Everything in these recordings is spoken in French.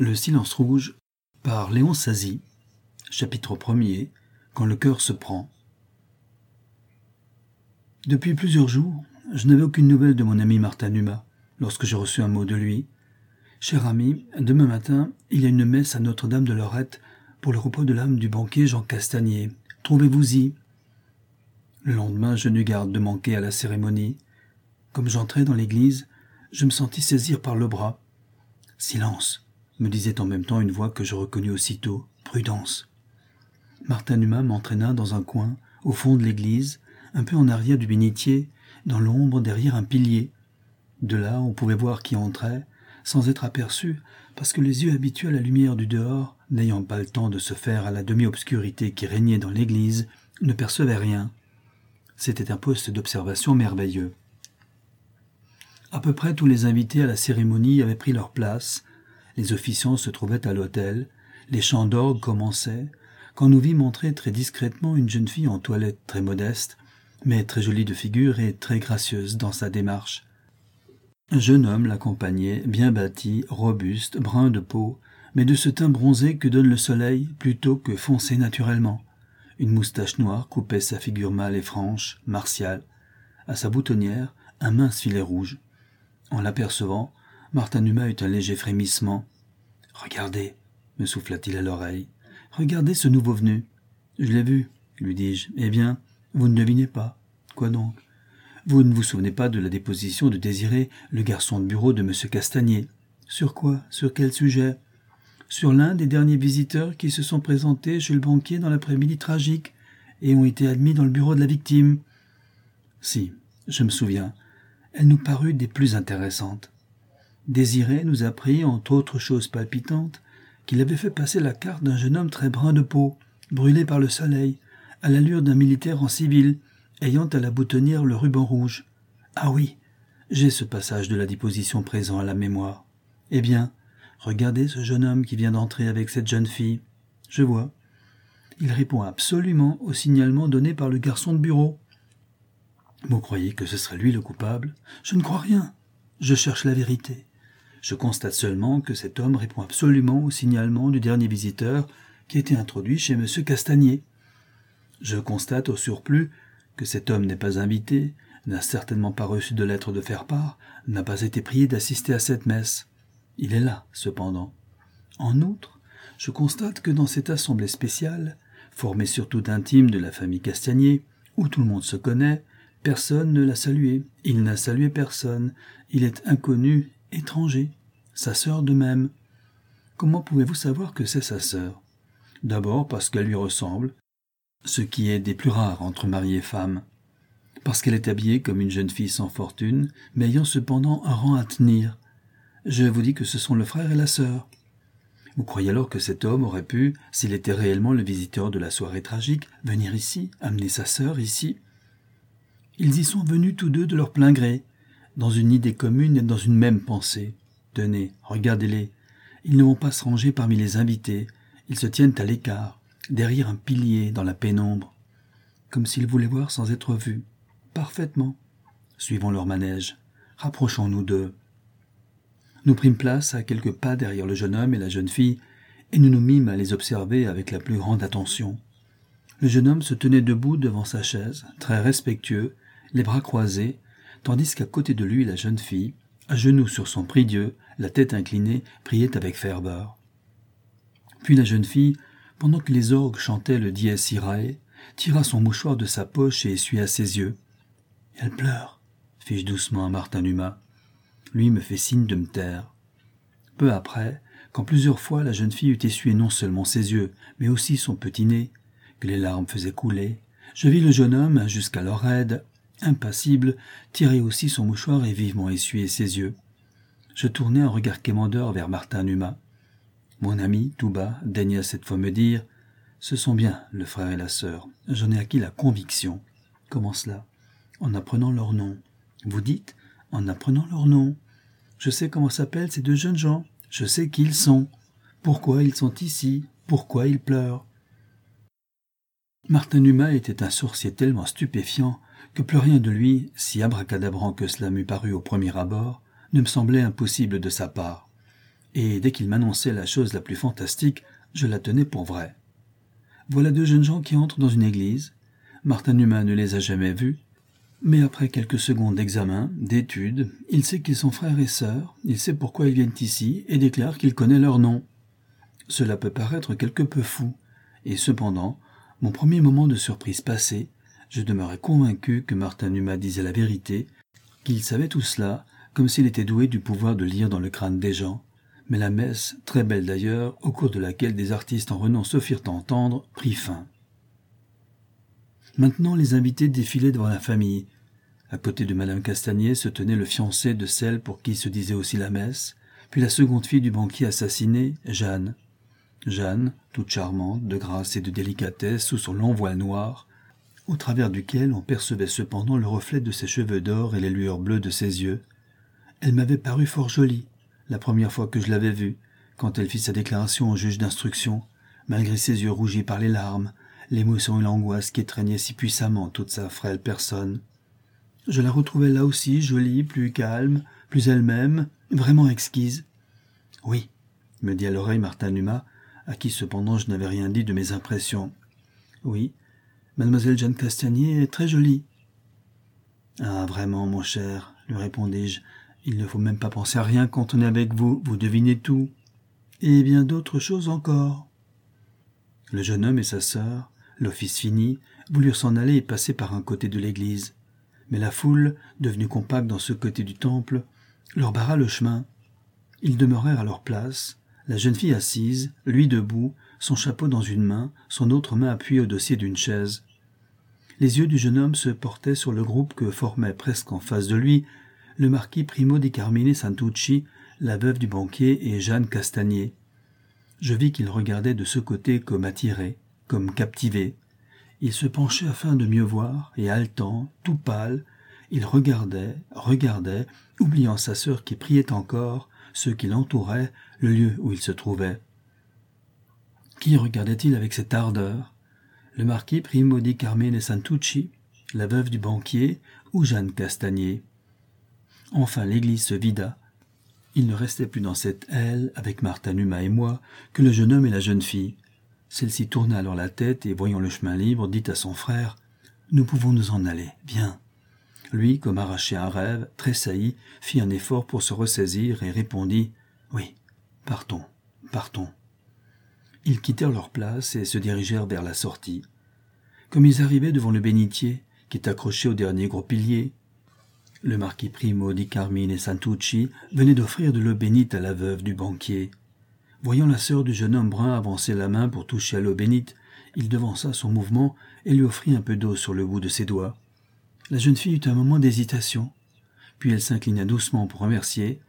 Le silence rouge par Léon Sazy, chapitre 1er Quand le cœur se prend. Depuis plusieurs jours, je n'avais aucune nouvelle de mon ami Martin Numa lorsque j'ai reçu un mot de lui. Cher ami, demain matin, il y a une messe à Notre-Dame de Lorette pour le repos de l'âme du banquier Jean Castagnier. Trouvez-vous-y. Le lendemain, je n'eus garde de manquer à la cérémonie. Comme j'entrais dans l'église, je me sentis saisir par le bras. Silence, me disait en même temps une voix que je reconnus aussitôt. Prudence. Martin Numa m'entraîna dans un coin, au fond de l'église, un peu en arrière du bénitier, dans l'ombre derrière un pilier. De là, on pouvait voir qui entrait, sans être aperçu, parce que les yeux habitués à la lumière du dehors, n'ayant pas le temps de se faire à la demi-obscurité qui régnait dans l'église, ne percevaient rien. C'était un poste d'observation merveilleux. À peu près tous les invités à la cérémonie avaient pris leur place, les officiants se trouvaient à l'hôtel, les chants d'orgue commençaient, quand nous vîmes entrer très discrètement une jeune fille en toilette très modeste, mais très jolie de figure et très gracieuse dans sa démarche. Un jeune homme l'accompagnait, bien bâti, robuste, brun de peau, mais de ce teint bronzé que donne le soleil plutôt que foncé naturellement. Une moustache noire coupait sa figure mâle et franche, martiale. À sa boutonnière, un mince filet rouge. En l'apercevant, Martin Numa eut un léger frémissement. Regardez, me souffla-t-il à l'oreille. Regardez ce nouveau venu. Je l'ai vu, lui dis-je. Eh bien, vous ne devinez pas. Quoi donc? Vous ne vous souvenez pas de la déposition de Désiré, le garçon de bureau de M. Castagnier? Sur quoi? Sur quel sujet? Sur l'un des derniers visiteurs qui se sont présentés chez le banquier dans l'après-midi tragique et ont été admis dans le bureau de la victime? Si, je me souviens. Elle nous parut des plus intéressantes. Désiré nous apprit, entre autres choses palpitantes, qu'il avait fait passer la carte d'un jeune homme très brun de peau, brûlé par le soleil, à l'allure d'un militaire en civil, ayant à la boutonnière le ruban rouge. Ah oui, j'ai ce passage de la disposition présent à la mémoire. Eh bien, regardez ce jeune homme qui vient d'entrer avec cette jeune fille. Je vois. Il répond absolument au signalement donné par le garçon de bureau. Vous croyez que ce serait lui le coupable? Je ne crois rien. Je cherche la vérité. Je constate seulement que cet homme répond absolument au signalement du dernier visiteur qui a été introduit chez M. Castagnier. Je constate au surplus que cet homme n'est pas invité, n'a certainement pas reçu de lettre de faire part, n'a pas été prié d'assister à cette messe. Il est là, cependant. En outre, je constate que dans cette assemblée spéciale, formée surtout d'intimes de la famille Castagnier, où tout le monde se connaît, personne ne l'a salué, il n'a salué personne, il est inconnu étranger, sa sœur de même. Comment pouvez-vous savoir que c'est sa sœur? D'abord parce qu'elle lui ressemble, ce qui est des plus rares entre mari et femme, parce qu'elle est habillée comme une jeune fille sans fortune, mais ayant cependant un rang à tenir. Je vous dis que ce sont le frère et la sœur. Vous croyez alors que cet homme aurait pu, s'il était réellement le visiteur de la soirée tragique, venir ici, amener sa sœur ici? Ils y sont venus tous deux de leur plein gré, dans une idée commune et dans une même pensée. Tenez, regardez-les. Ils ne vont pas se ranger parmi les invités. Ils se tiennent à l'écart, derrière un pilier, dans la pénombre, comme s'ils voulaient voir sans être vus. Parfaitement. Suivons leur manège. Rapprochons-nous d'eux. Nous prîmes place à quelques pas derrière le jeune homme et la jeune fille, et nous nous mîmes à les observer avec la plus grande attention. Le jeune homme se tenait debout devant sa chaise, très respectueux, les bras croisés, tandis qu'à côté de lui la jeune fille, à genoux sur son prie-dieu, la tête inclinée, priait avec ferveur. Puis la jeune fille, pendant que les orgues chantaient le dies irae, tira son mouchoir de sa poche et essuya ses yeux. Elle pleure, fis-je doucement à Martin Numa. Lui me fait signe de me taire. Peu après, quand plusieurs fois la jeune fille eut essuyé non seulement ses yeux, mais aussi son petit nez, que les larmes faisaient couler, je vis le jeune homme, jusqu'à l'oreille, impassible, tirer aussi son mouchoir et vivement essuyer ses yeux. Je tournai un regard quémandeur vers Martin Numa. Mon ami, tout bas, daigna cette fois me dire Ce sont bien le frère et la sœur. J'en ai acquis la conviction. Comment cela? En apprenant leur nom. Vous dites En apprenant leur nom. Je sais comment s'appellent ces deux jeunes gens. Je sais qui ils sont. Pourquoi ils sont ici Pourquoi ils pleurent Martin Numa était un sorcier tellement stupéfiant que plus rien de lui, si abracadabrant que cela m'eût paru au premier abord, ne me semblait impossible de sa part. et dès qu'il m'annonçait la chose la plus fantastique, je la tenais pour vraie. Voilà deux jeunes gens qui entrent dans une église. Martin Numa ne les a jamais vus, mais après quelques secondes d'examen, d'étude, il sait qu'ils sont frères et sœurs, il sait pourquoi ils viennent ici et déclare qu'il connaît leur nom. Cela peut paraître quelque peu fou, et cependant, mon premier moment de surprise passé, je demeurais convaincu que Martin Numa disait la vérité, qu'il savait tout cela, comme s'il était doué du pouvoir de lire dans le crâne des gens. Mais la messe, très belle d'ailleurs, au cours de laquelle des artistes en renom se firent entendre, prit fin. Maintenant les invités défilaient devant la famille. À côté de madame Castagnier se tenait le fiancé de celle pour qui se disait aussi la messe, puis la seconde fille du banquier assassiné, Jeanne. Jeanne, toute charmante, de grâce et de délicatesse, sous son long voile noir, au travers duquel on percevait cependant le reflet de ses cheveux d'or et les lueurs bleues de ses yeux. Elle m'avait paru fort jolie, la première fois que je l'avais vue, quand elle fit sa déclaration au juge d'instruction, malgré ses yeux rougis par les larmes, l'émotion et l'angoisse qui étreignaient si puissamment toute sa frêle personne. Je la retrouvais là aussi jolie, plus calme, plus elle-même, vraiment exquise. Oui, me dit à l'oreille Martin Numa, à qui cependant je n'avais rien dit de mes impressions. Oui, mademoiselle Jeanne Castagnier est très jolie. Ah, vraiment, mon cher, lui répondis-je, il ne faut même pas penser à rien quand on est avec vous, vous devinez tout. Et bien d'autres choses encore. Le jeune homme et sa sœur, l'office fini, voulurent s'en aller et passer par un côté de l'église. Mais la foule, devenue compacte dans ce côté du temple, leur barra le chemin. Ils demeurèrent à leur place, la jeune fille assise, lui debout, son chapeau dans une main, son autre main appuyée au dossier d'une chaise. Les yeux du jeune homme se portaient sur le groupe que formait presque en face de lui le marquis Primo di Carmine Santucci, la veuve du banquier et Jeanne Castagnier. Je vis qu'il regardait de ce côté comme attiré, comme captivé. Il se penchait afin de mieux voir, et haletant, tout pâle, il regardait, regardait, oubliant sa sœur qui priait encore, ceux qui l'entouraient, le lieu où il se trouvait. Qui regardait-il avec cette ardeur? Le marquis Primo di Carmine Santucci, la veuve du banquier, ou Jeanne Castagnier Enfin l'église se vida. Il ne restait plus dans cette aile, avec Martin Numa et moi, que le jeune homme et la jeune fille. Celle-ci tourna alors la tête et, voyant le chemin libre, dit à son frère Nous pouvons nous en aller, viens. Lui, comme arraché à un rêve, tressaillit, fit un effort pour se ressaisir et répondit Oui, partons, partons. Ils quittèrent leur place et se dirigèrent vers la sortie. Comme ils arrivaient devant le bénitier, qui est accroché au dernier gros pilier, le marquis Primo di Carmine Santucci venait d'offrir de l'eau bénite à la veuve du banquier. Voyant la sœur du jeune homme brun avancer la main pour toucher à l'eau bénite, il devança son mouvement et lui offrit un peu d'eau sur le bout de ses doigts. La jeune fille eut un moment d'hésitation, puis elle s'inclina doucement pour remercier,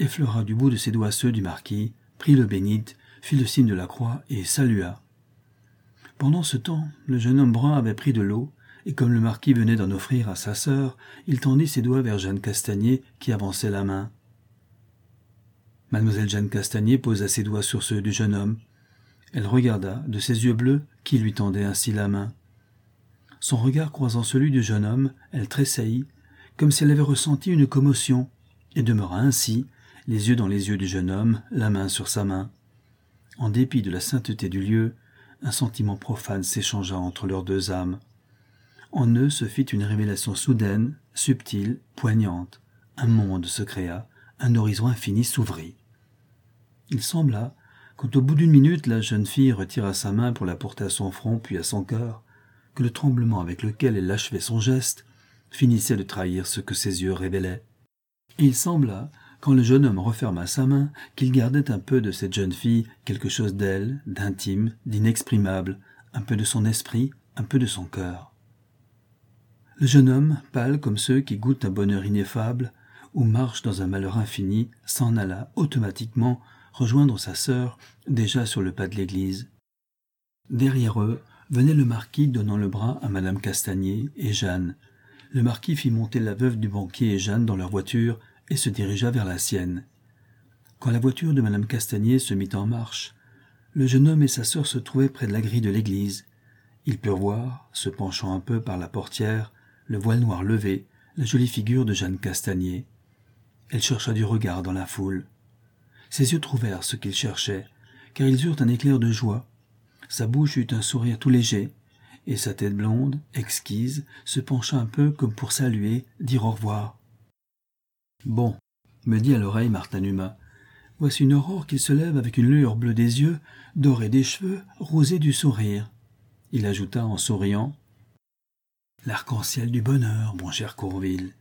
effleura du bout de ses doigts ceux du marquis, prit le bénite, fit le signe de la croix et salua. Pendant ce temps, le jeune homme brun avait pris de l'eau, et comme le marquis venait d'en offrir à sa sœur, il tendit ses doigts vers Jeanne Castagnier qui avançait la main. Mademoiselle Jeanne Castagnier posa ses doigts sur ceux du jeune homme. Elle regarda de ses yeux bleus qui lui tendaient ainsi la main. Son regard croisant celui du jeune homme, elle tressaillit, comme si elle avait ressenti une commotion, et demeura ainsi, les yeux dans les yeux du jeune homme, la main sur sa main. En dépit de la sainteté du lieu, un sentiment profane s'échangea entre leurs deux âmes. En eux se fit une révélation soudaine, subtile, poignante. Un monde se créa, un horizon infini s'ouvrit. Il sembla, quand au bout d'une minute la jeune fille retira sa main pour la porter à son front puis à son cœur, que le tremblement avec lequel elle achevait son geste finissait de trahir ce que ses yeux révélaient. Il sembla, quand le jeune homme referma sa main, qu'il gardait un peu de cette jeune fille, quelque chose d'elle, d'intime, d'inexprimable, un peu de son esprit, un peu de son cœur. Le jeune homme, pâle comme ceux qui goûtent un bonheur ineffable ou marchent dans un malheur infini, s'en alla automatiquement rejoindre sa sœur déjà sur le pas de l'église. Derrière eux venait le marquis donnant le bras à madame Castagnier et Jeanne. Le marquis fit monter la veuve du banquier et Jeanne dans leur voiture et se dirigea vers la sienne. Quand la voiture de madame Castagnier se mit en marche, le jeune homme et sa sœur se trouvaient près de la grille de l'église. Ils purent voir, se penchant un peu par la portière, le voile noir levé, la jolie figure de Jeanne Castagnier. Elle chercha du regard dans la foule. Ses yeux trouvèrent ce qu'ils cherchaient, car ils eurent un éclair de joie. Sa bouche eut un sourire tout léger, et sa tête blonde, exquise, se pencha un peu comme pour saluer, dire au revoir. Bon, me dit à l'oreille Martin Numa, voici une aurore qui se lève avec une lueur bleue des yeux, dorée des cheveux, rosée du sourire. Il ajouta en souriant L'arc-en-ciel du bonheur, mon cher Courville.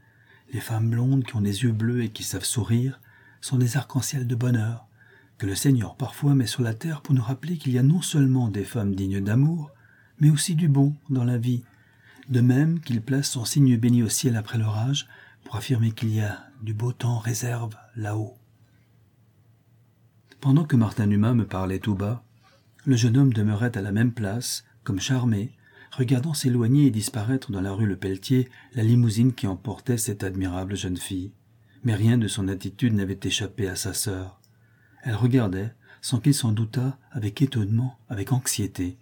Les femmes blondes qui ont des yeux bleus et qui savent sourire sont des arcs-en-ciel de bonheur, que le Seigneur parfois met sur la terre pour nous rappeler qu'il y a non seulement des femmes dignes d'amour, mais aussi du bon dans la vie, de même qu'il place son signe béni au ciel après l'orage pour affirmer qu'il y a du beau temps réserve là-haut. Pendant que Martin Numa me parlait tout bas, le jeune homme demeurait à la même place, comme charmé, regardant s'éloigner et disparaître dans la rue Le Pelletier la limousine qui emportait cette admirable jeune fille. Mais rien de son attitude n'avait échappé à sa sœur. Elle regardait, sans qu'il s'en doutât, avec étonnement, avec anxiété.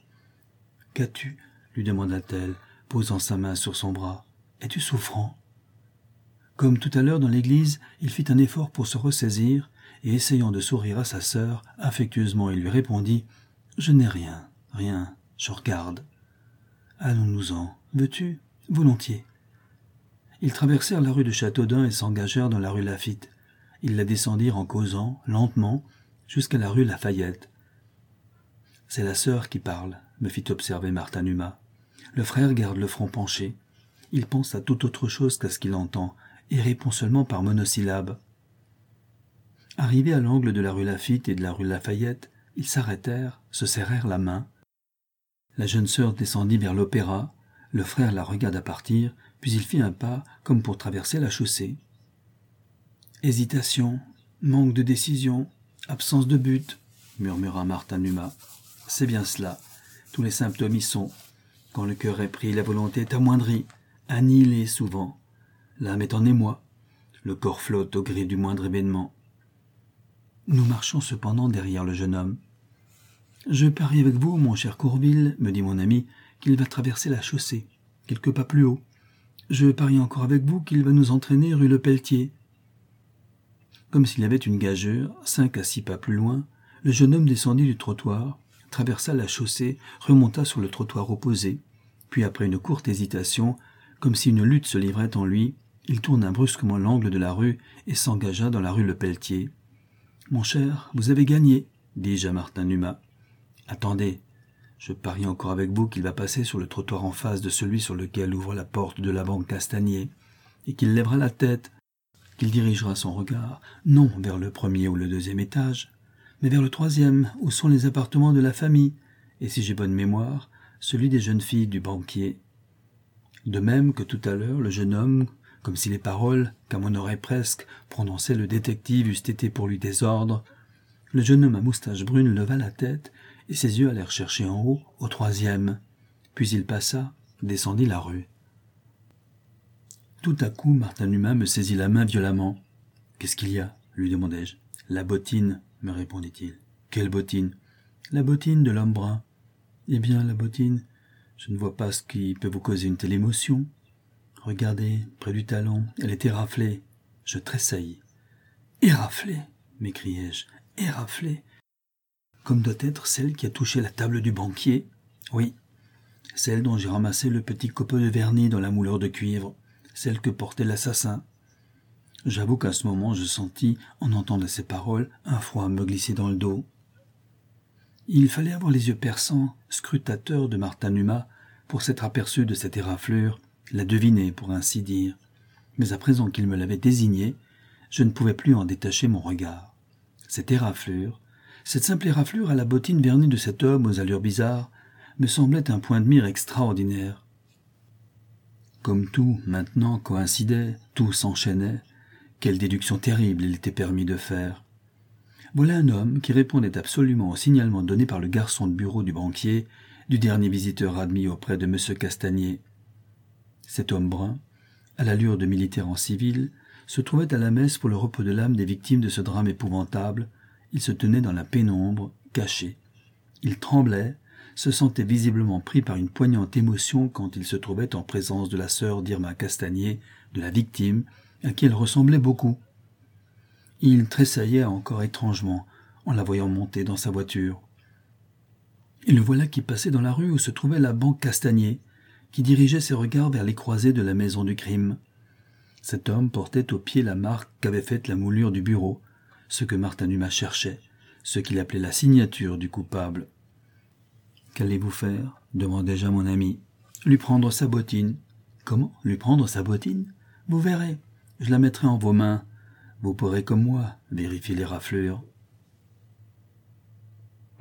Qu'as-tu? lui demanda-t-elle, posant sa main sur son bras. Es-tu souffrant? Comme tout à l'heure dans l'église, il fit un effort pour se ressaisir, et essayant de sourire à sa sœur, affectueusement il lui répondit Je n'ai rien, rien, je regarde. Allons-nous-en. Veux-tu Volontiers? Ils traversèrent la rue de Châteaudun et s'engagèrent dans la rue Lafitte. Ils la descendirent en causant, lentement, jusqu'à la rue Lafayette. C'est la sœur qui parle, me fit observer Martin Numa. Le frère garde le front penché. Il pense à toute autre chose qu'à ce qu'il entend, et répond seulement par monosyllabes. Arrivés à l'angle de la rue Lafitte et de la rue Lafayette, ils s'arrêtèrent, se serrèrent la main, la jeune sœur descendit vers l'opéra, le frère la regarda partir, puis il fit un pas comme pour traverser la chaussée. Hésitation, manque de décision, absence de but, murmura Martin Numa. C'est bien cela. Tous les symptômes y sont. Quand le cœur est pris, la volonté est amoindrie, annihilée souvent. L'âme est en émoi. Le corps flotte au gré du moindre événement. Nous marchons cependant derrière le jeune homme. Je parie avec vous, mon cher Courville, me dit mon ami, qu'il va traverser la chaussée, quelques pas plus haut. Je parie encore avec vous qu'il va nous entraîner rue Le Pelletier. Comme s'il avait une gageure, cinq à six pas plus loin, le jeune homme descendit du trottoir, traversa la chaussée, remonta sur le trottoir opposé, puis après une courte hésitation, comme si une lutte se livrait en lui, il tourna brusquement l'angle de la rue et s'engagea dans la rue Le Pelletier. Mon cher, vous avez gagné, dis-je à Martin Numa. Attendez, je parie encore avec vous qu'il va passer sur le trottoir en face de celui sur lequel ouvre la porte de la banque Castanier, et qu'il lèvera la tête, qu'il dirigera son regard, non vers le premier ou le deuxième étage, mais vers le troisième, où sont les appartements de la famille, et si j'ai bonne mémoire, celui des jeunes filles du banquier. De même que tout à l'heure, le jeune homme, comme si les paroles, qu'à mon oreille presque, prononçait le détective eussent été pour lui des ordres, le jeune homme à moustache brune leva la tête et ses yeux allèrent chercher en haut, au troisième. Puis il passa, descendit la rue. Tout à coup, Martin Numa me saisit la main violemment. Qu'est-ce qu'il y a? lui demandai-je. La bottine, me répondit-il. Quelle bottine La bottine de l'homme brun. Eh bien, la bottine, je ne vois pas ce qui peut vous causer une telle émotion. Regardez, près du talon, elle est éraflée. Je tressaillis. Éraflée m'écriai-je. Éraflée comme doit être celle qui a touché la table du banquier. Oui, celle dont j'ai ramassé le petit copeau de vernis dans la mouleur de cuivre, celle que portait l'assassin. J'avoue qu'à ce moment je sentis, en entendant ces paroles, un froid me glisser dans le dos. Il fallait avoir les yeux perçants, scrutateurs de Martin Numa, pour s'être aperçu de cette éraflure, la deviner pour ainsi dire. Mais à présent qu'il me l'avait désignée, je ne pouvais plus en détacher mon regard. Cette éraflure, cette simple éraflure à la bottine vernie de cet homme aux allures bizarres me semblait un point de mire extraordinaire. Comme tout, maintenant, coïncidait, tout s'enchaînait, quelle déduction terrible il était permis de faire. Voilà un homme qui répondait absolument au signalement donné par le garçon de bureau du banquier, du dernier visiteur admis auprès de M. Castanier. Cet homme brun, à l'allure de militaire en civil, se trouvait à la messe pour le repos de l'âme des victimes de ce drame épouvantable, il se tenait dans la pénombre, caché. Il tremblait, se sentait visiblement pris par une poignante émotion quand il se trouvait en présence de la sœur d'Irma Castanier, de la victime, à qui elle ressemblait beaucoup. Il tressaillait encore étrangement en la voyant monter dans sa voiture. Et le voilà qui passait dans la rue où se trouvait la banque Castagnier, qui dirigeait ses regards vers les croisées de la maison du crime. Cet homme portait au pied la marque qu'avait faite la moulure du bureau, ce que Martin Numa cherchait, ce qu'il appelait la signature du coupable. Qu'allez-vous faire? demandai-je à mon ami. Lui prendre sa bottine. Comment Lui prendre sa bottine Vous verrez. Je la mettrai en vos mains. Vous pourrez, comme moi, vérifier les raflures.